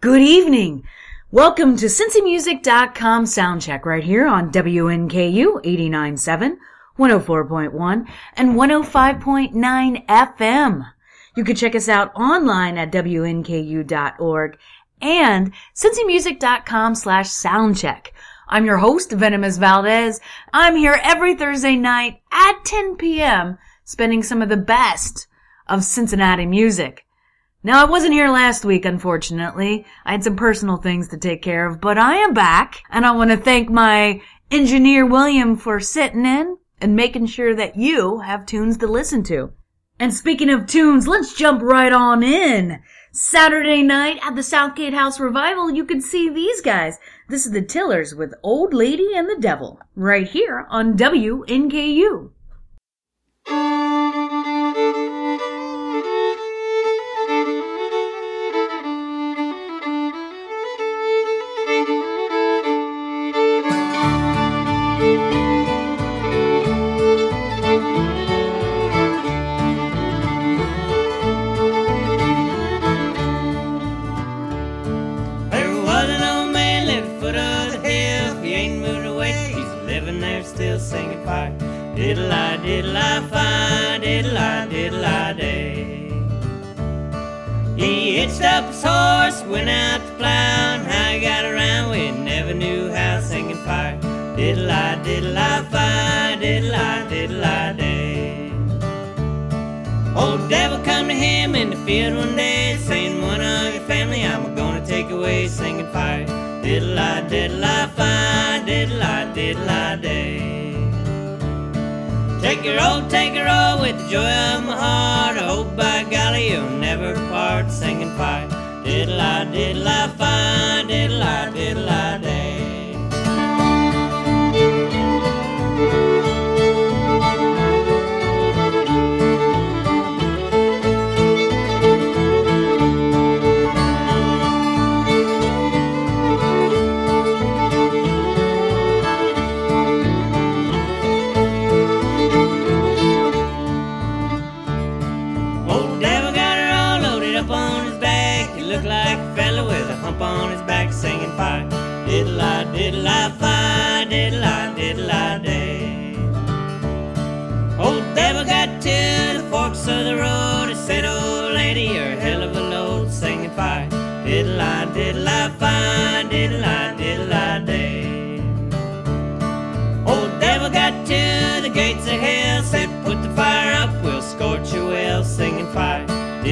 Good evening. Welcome to CincyMusic.com soundcheck right here on WNKU 89.7, 104.1, and 105.9 FM. You can check us out online at WNKU.org and CincyMusic.com slash soundcheck. I'm your host, Venomous Valdez. I'm here every Thursday night at 10 p.m. spending some of the best of Cincinnati music. Now, I wasn't here last week, unfortunately. I had some personal things to take care of, but I am back, and I want to thank my engineer William for sitting in and making sure that you have tunes to listen to. And speaking of tunes, let's jump right on in. Saturday night at the Southgate House Revival, you can see these guys. This is the Tillers with Old Lady and the Devil, right here on WNKU. Take your old, take your old with the joy of my heart. I hope by golly you'll never part, singing fire. Diddle I, diddle I, fire,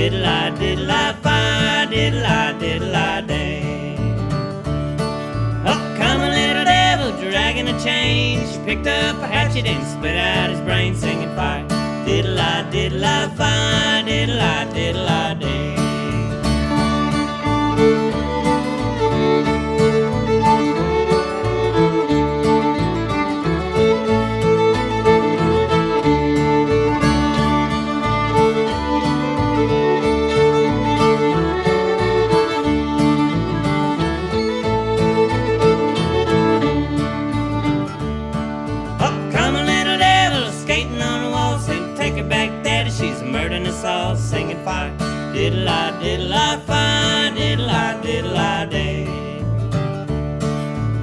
Diddle I, diddle I, fire, diddle I, diddle I day. Up come a little devil dragging a chain. She picked up a hatchet and split out his brain, singing fire. Diddle I, diddle I, fire, diddle I, diddle I Diddle I, diddle I, fire, diddle I, diddle I day.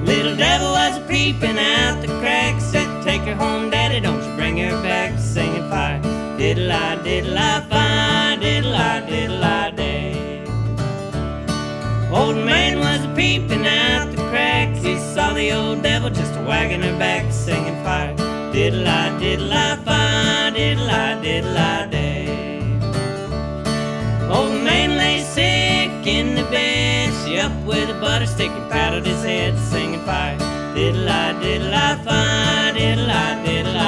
Little devil was peeping out the crack, said, Take her home, daddy, don't you bring her back, singing fire. Diddle I, diddle I, fire, diddle I, diddle I day. Old man was peeping out the crack. He saw the old devil just wagging her back, singing fire. Diddle I, diddle I, fire, diddle I, diddle I day. Sick in the bed. She up with a butter stick and paddled his head, singing fire. Diddle I, diddle I, fire, diddle I, diddle I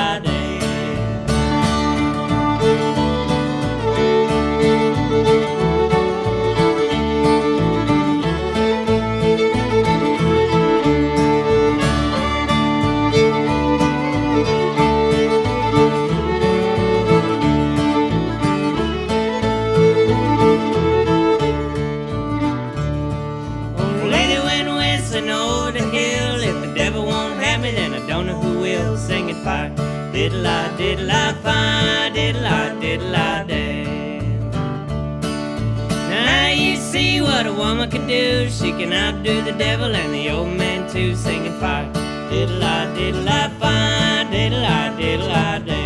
what a woman can do. She can outdo the devil and the old man too, singing fire. Diddle-I, diddle-I, fine, diddle-I, diddle-I, diddle.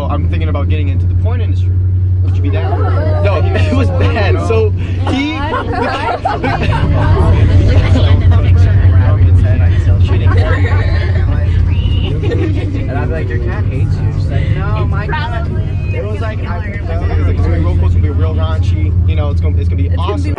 "Yo, I'm thinking about getting into the porn industry. Would you be down?" Yo, it was bad. So he. And I'd be like, your cat hates you. She's like, no, my cat. It was like, I, It was like, it's gonna be real cool. It's gonna be real raunchy. You know, it's gonna it's gonna be awesome.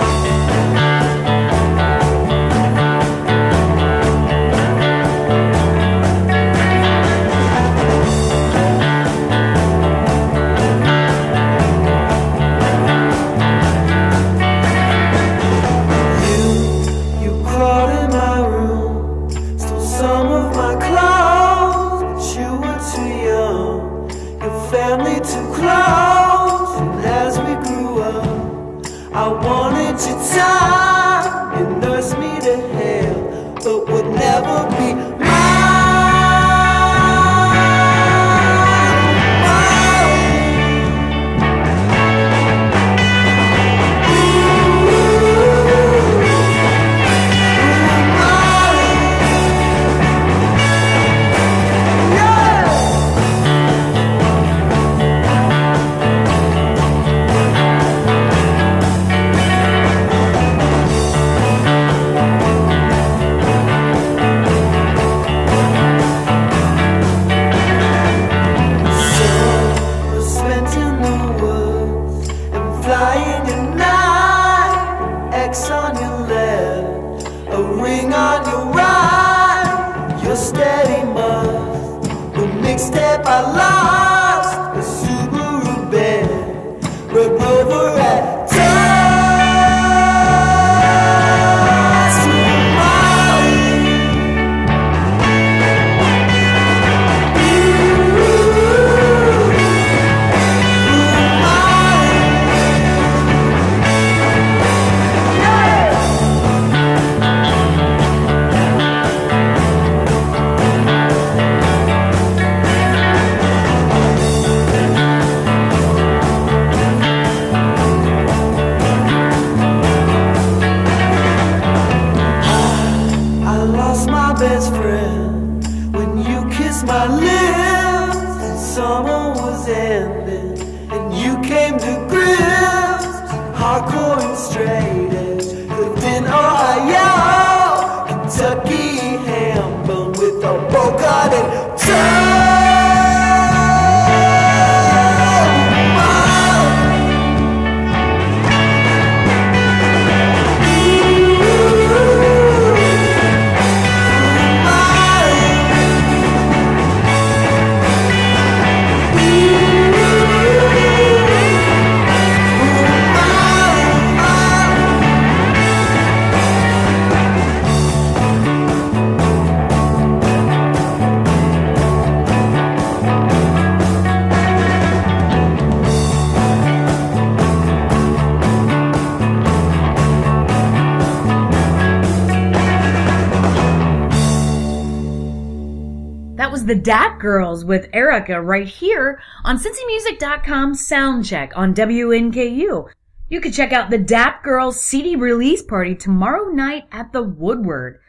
The DAAP Girls with Erica right here on CincyMusic.com Soundcheck on WNKU. You can check out the DAAP Girls CD release party tomorrow night at the Woodward.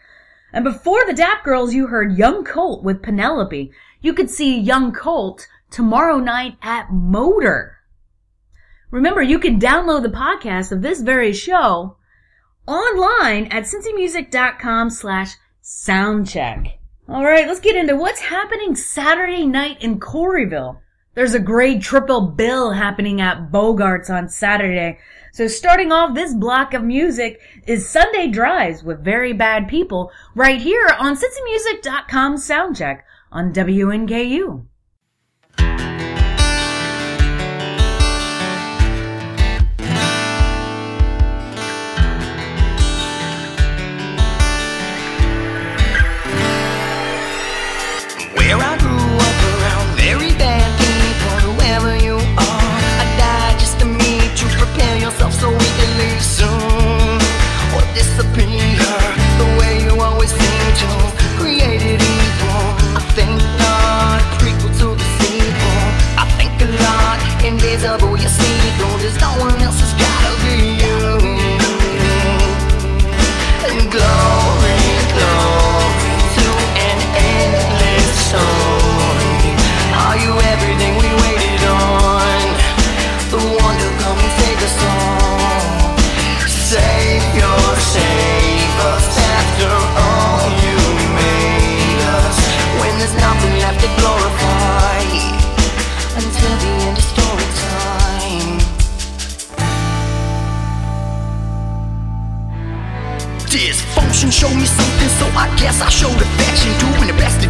And before the DAAP Girls, you heard Young Colt with Penelope. You could see Young Colt tomorrow night at Motor. Remember, you can download the podcast of this very show online at cincymusic.com slash soundcheck. All right, let's get into what's happening Saturday night in Corryville. There's a grade triple bill happening at Bogarts on Saturday. So starting off this block of music is Sundae Drives with Very Bad People right here on cincymusic.com soundcheck on WNKU. Guess I showed affection. Doing the best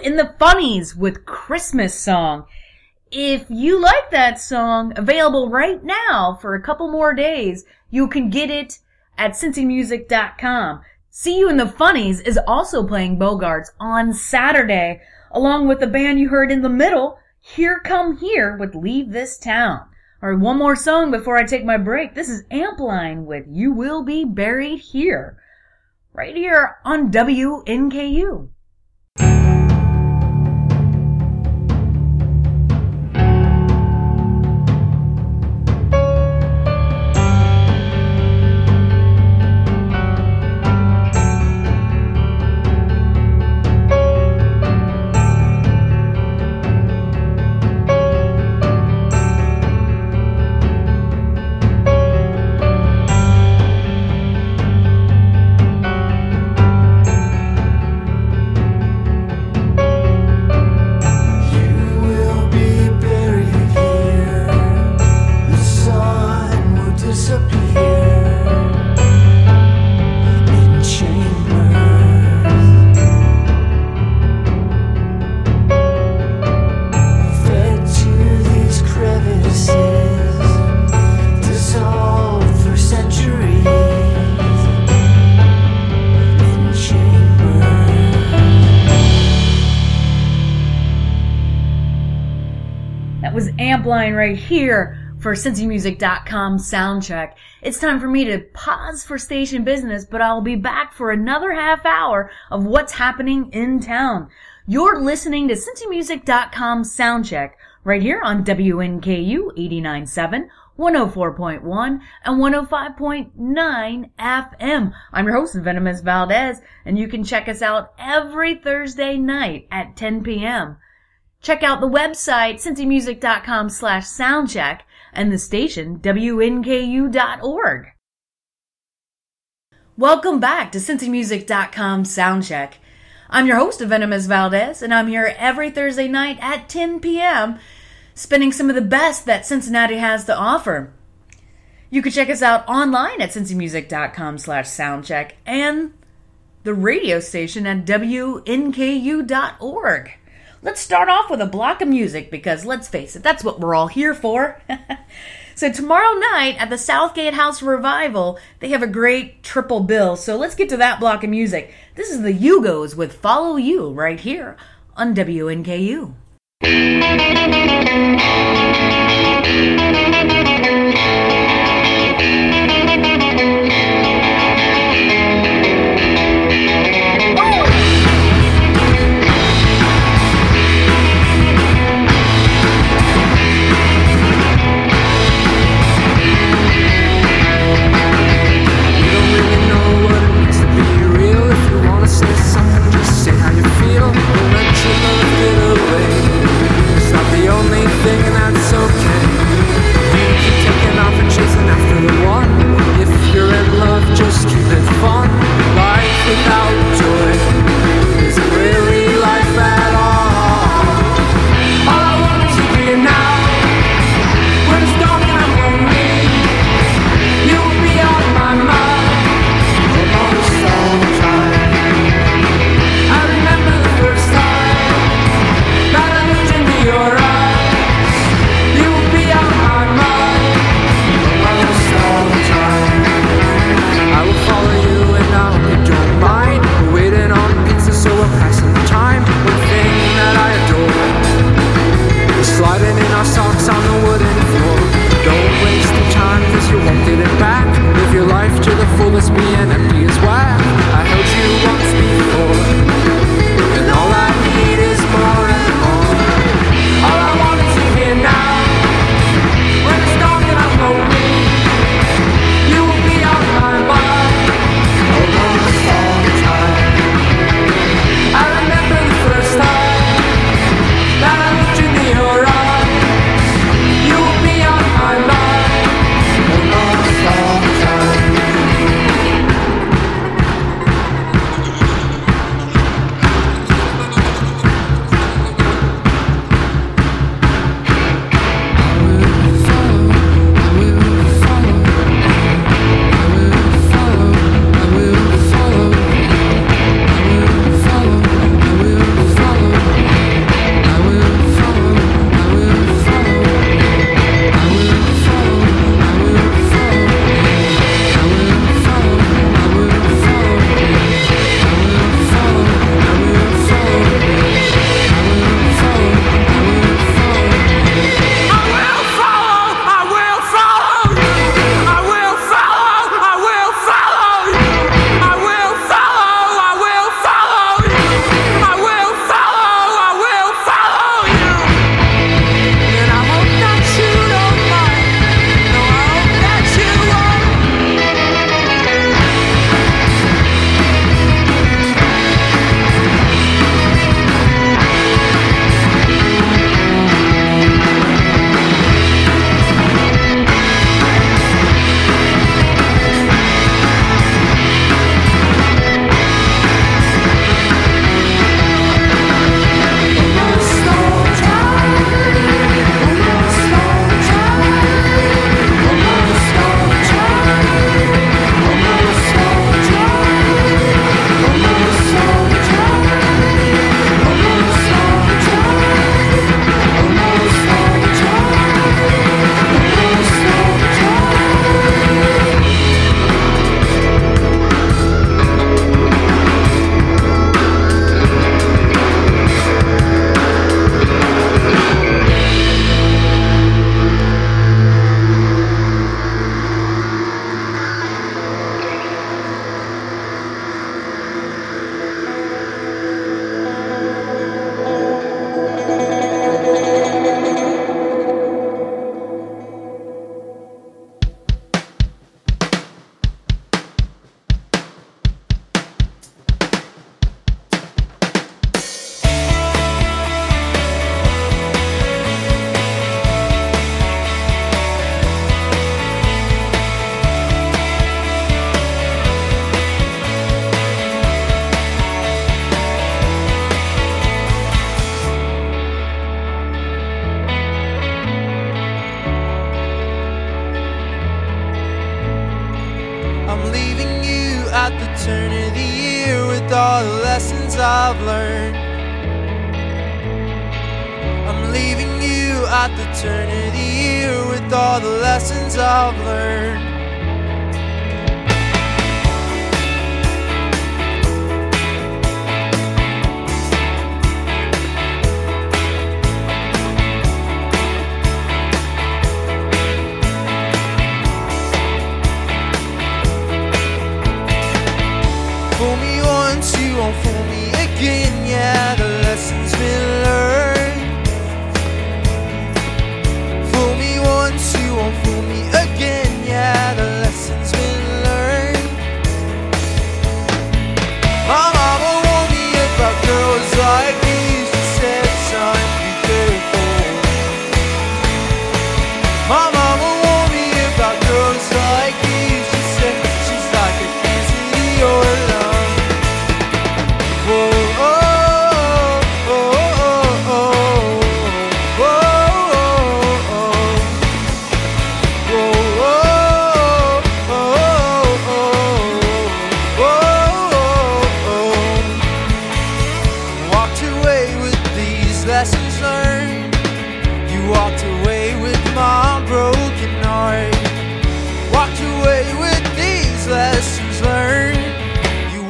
in the Funnies with Christmas Song. If you like that song, available right now for a couple more days, you can get it at cincymusic.com. See You in the Funnies is also playing Bogarts on Saturday, along with the band you heard in the middle, Here Come Here with Leave This Town. All right, one more song before I take my break. This is Ampline with You Will Be Buried Here, right here on WNKU. line right here for CincyMusic.com soundcheck. It's time for me to pause for station business, but I'll be back for another half hour of what's happening in town. You're listening to CincyMusic.com soundcheck right here on WNKU 89.7, 104.1, and 105.9 FM. I'm your host, Venomous Valdez, and you can check us out every Thursday night at 10 p.m. Check out the website, cincymusic.com slash soundcheck, and the station, WNKU.org. Welcome back to CincyMusic.com Soundcheck. I'm your host, Venomous Valdez, and I'm here every Thursday night at 10 p.m., spinning some of the best that Cincinnati has to offer. You can check us out online at cincymusic.com slash soundcheck and the radio station at WNKU.org. Let's start off with a block of music because let's face it, that's what we're all here for. so tomorrow night at the Southgate House Revival, they have a great triple bill. So let's get to that block of music. This is the Yugos with Follow You right here on WNKU.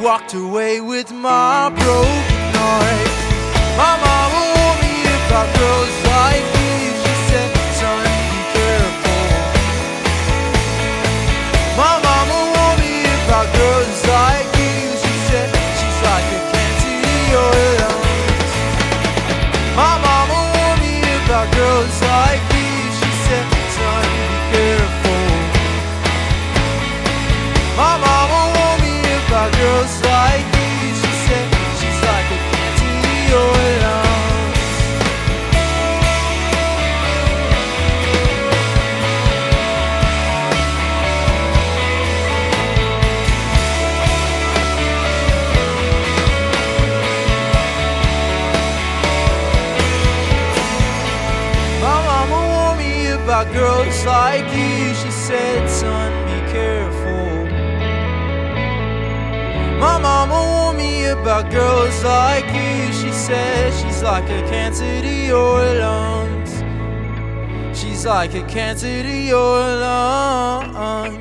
walked away with my broken heart. My mama warned me if I grows like you. She said, son, be careful. My mama warned me about girls like you. She said, she's like a cancer to your lungs. She's like a cancer to your lungs.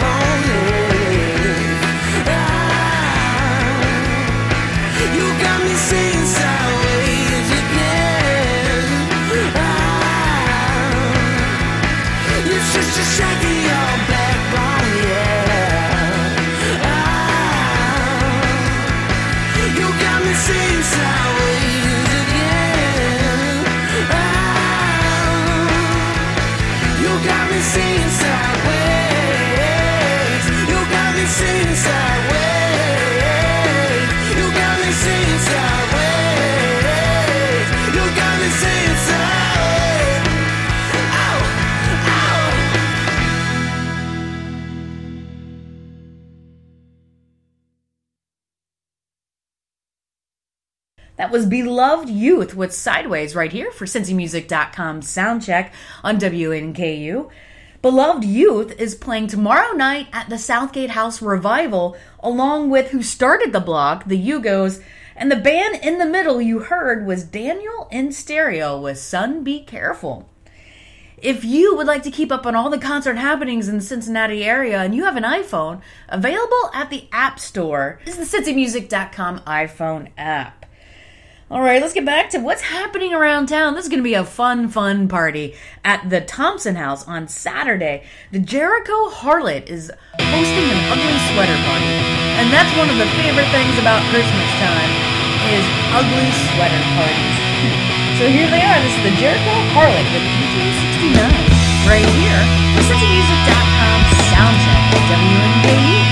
Your was Beloved Youth with Sideways right here for CincyMusic.com soundcheck on WNKU. Beloved Youth is playing tomorrow night at the Southgate House Revival, along with who started the block, the Yugos, and the band in the middle you heard was Daniel in Stereo with Son Be Careful. If you would like to keep up on all the concert happenings in the Cincinnati area and you have an iPhone, available at the App Store is the CincyMusic.com iPhone app. All right, let's get back to what's happening around town. This is going to be a fun, fun party at the Thompson House on Saturday. The Jericho Harlot is hosting an ugly sweater party, and that's one of the favorite things about Christmas time is ugly sweater parties. so here they are. This is the Jericho Harlot with DJ69 right here for CincyMusic.com soundcheck at WNKU.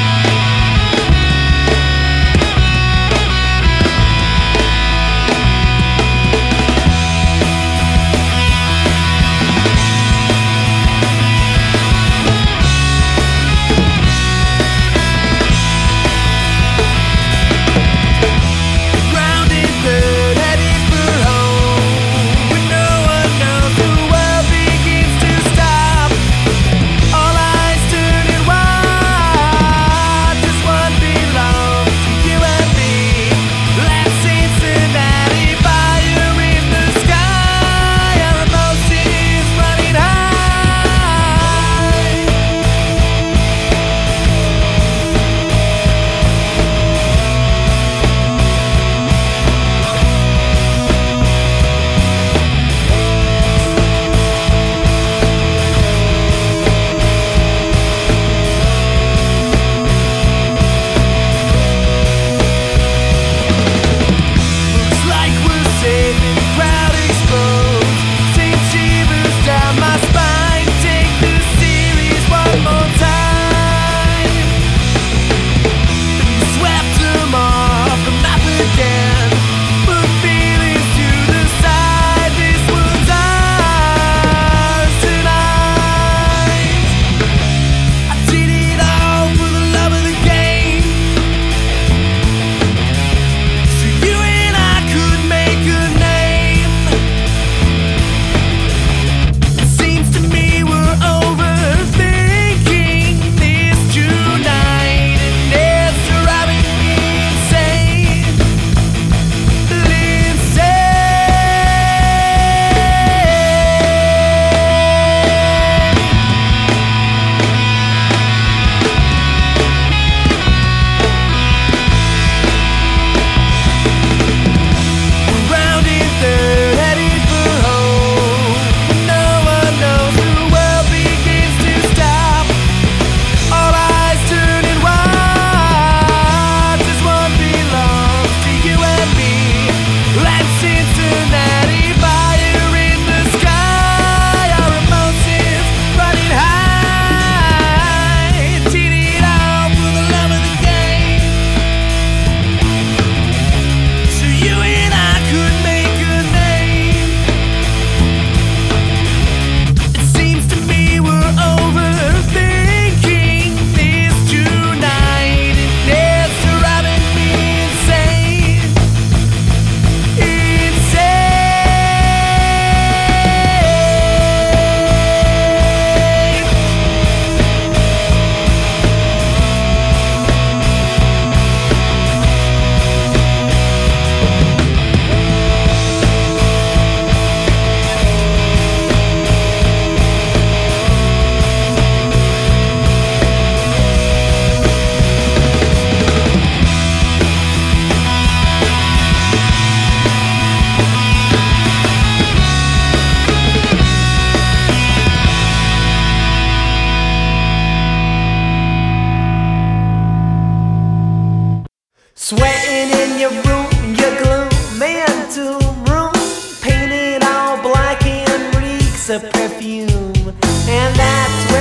And that's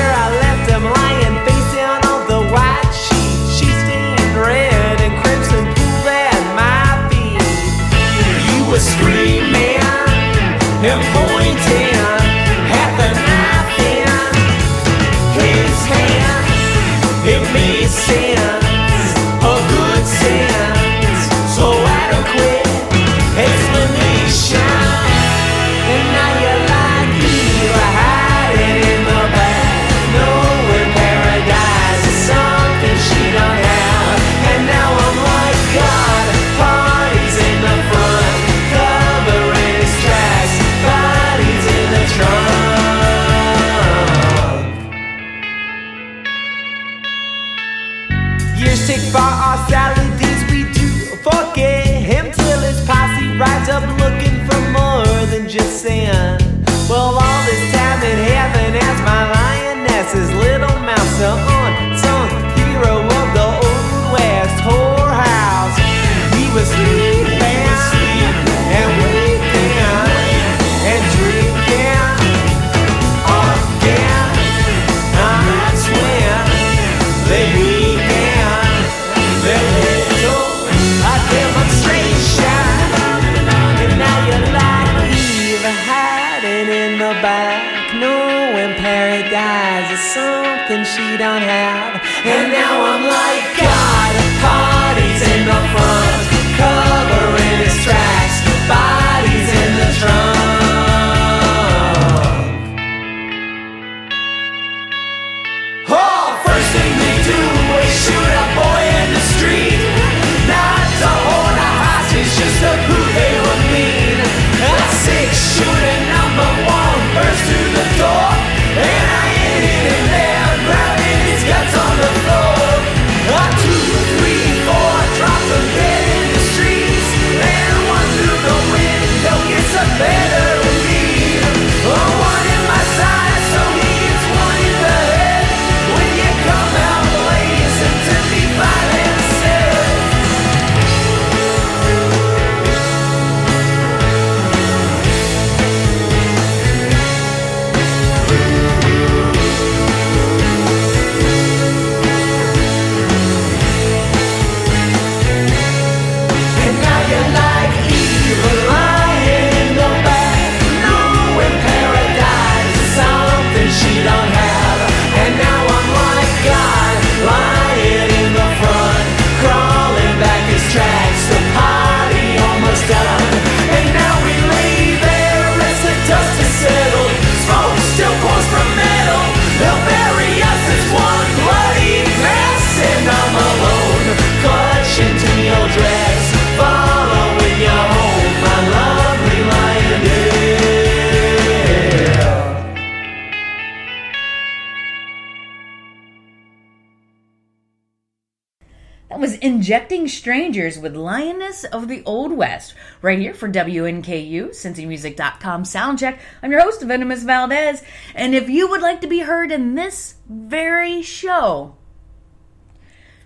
Injecting Strangers with Lioness of the Old West, right here for WNKU, CincyMusic.com Soundcheck. I'm your host, Venomous Valdez, and if you would like to be heard in this very show,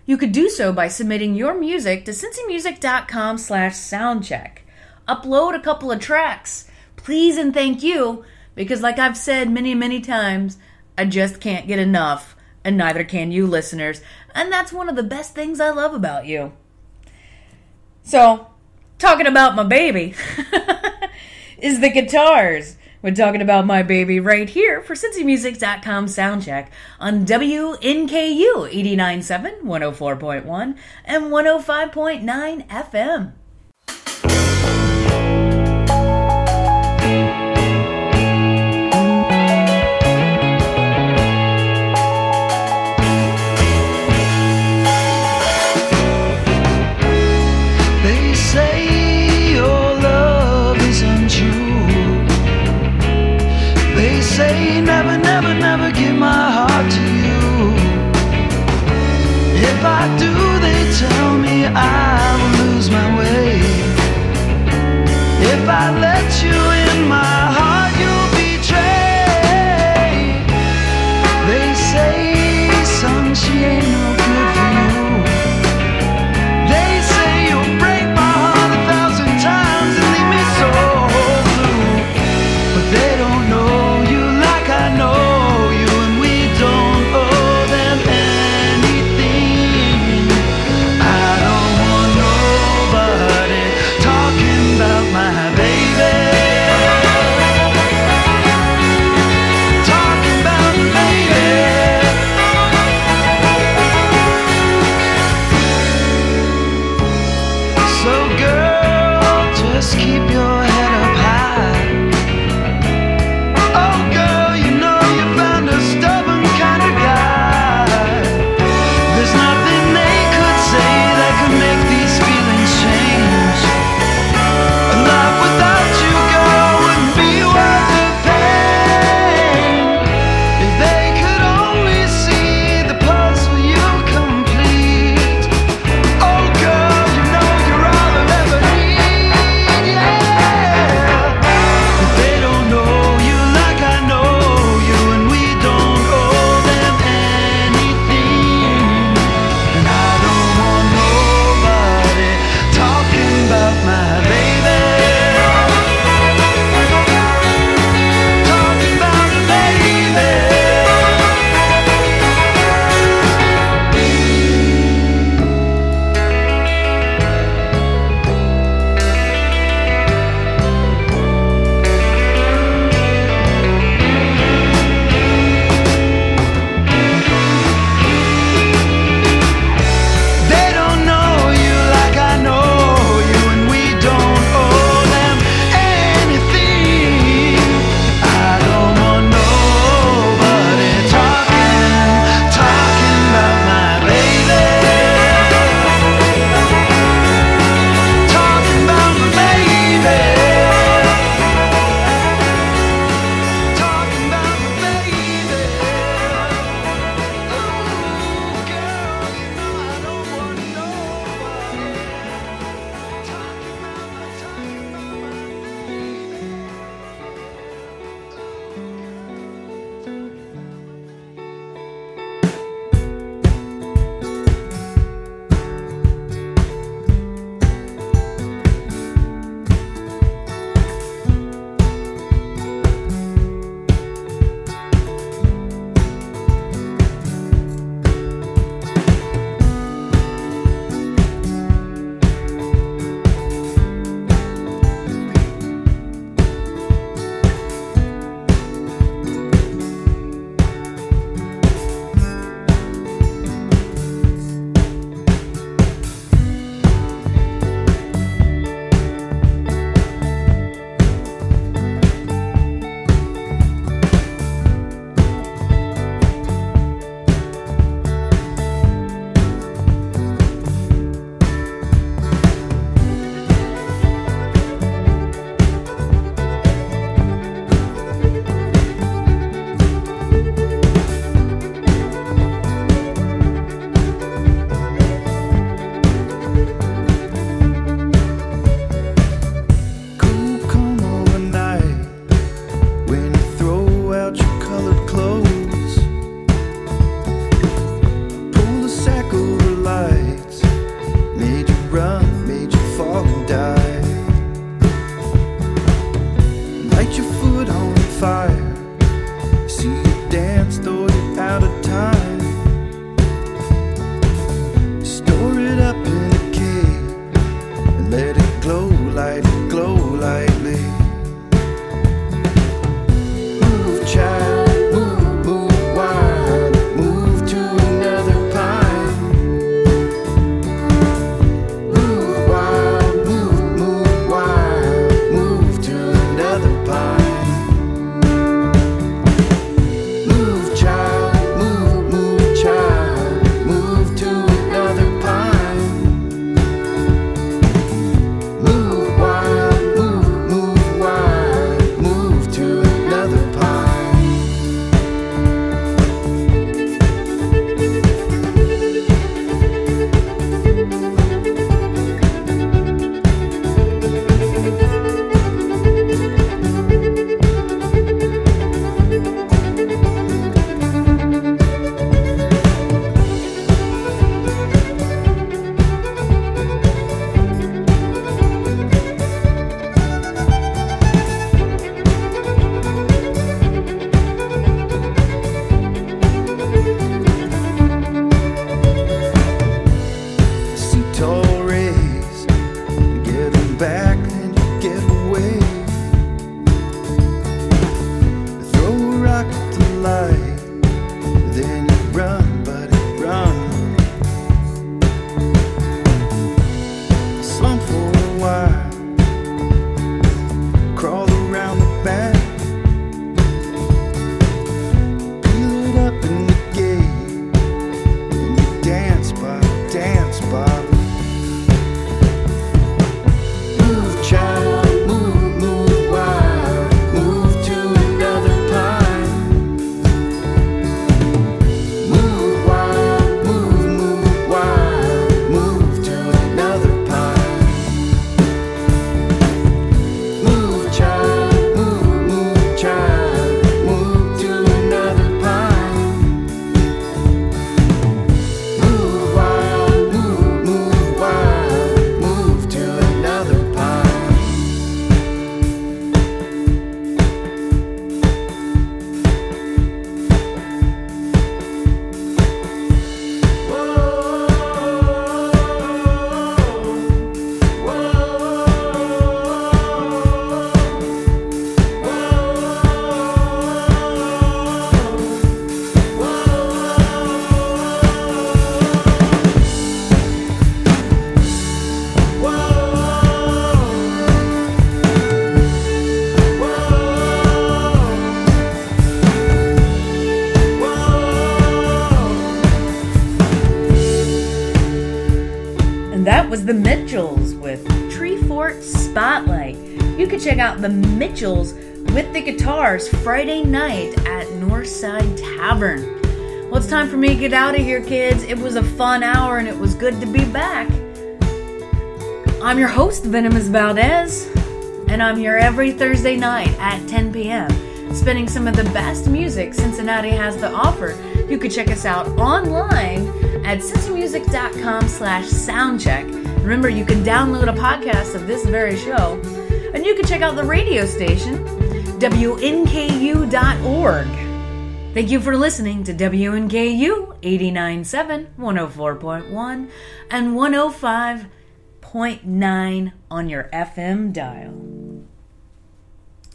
you could do so by submitting your music to cincymusic.com slash soundcheck. Upload a couple of tracks, please and thank you, because like I've said many, many times, I just can't get enough, and neither can you listeners. And that's one of the best things I love about you. So, talking about my baby is the guitars. We're talking about my baby right here for CincyMusic.com soundcheck on WNKU 89.7, 104.1, and 105.9 FM. Check out the Mitchells with the guitars Friday night at Northside Tavern. Well, it's time for me to get out of here, kids. It was a fun hour and it was good to be back. I'm your host, Venomous Valdez, and I'm here every Thursday night at 10 p.m. spinning some of the best music Cincinnati has to offer. You can check us out online at cincymusic.com slash soundcheck. Remember, you can download a podcast of this very show, can check out the radio station, WNKU.org. Thank you for listening to WNKU 89.7, 104.1, and 105.9 on your FM dial.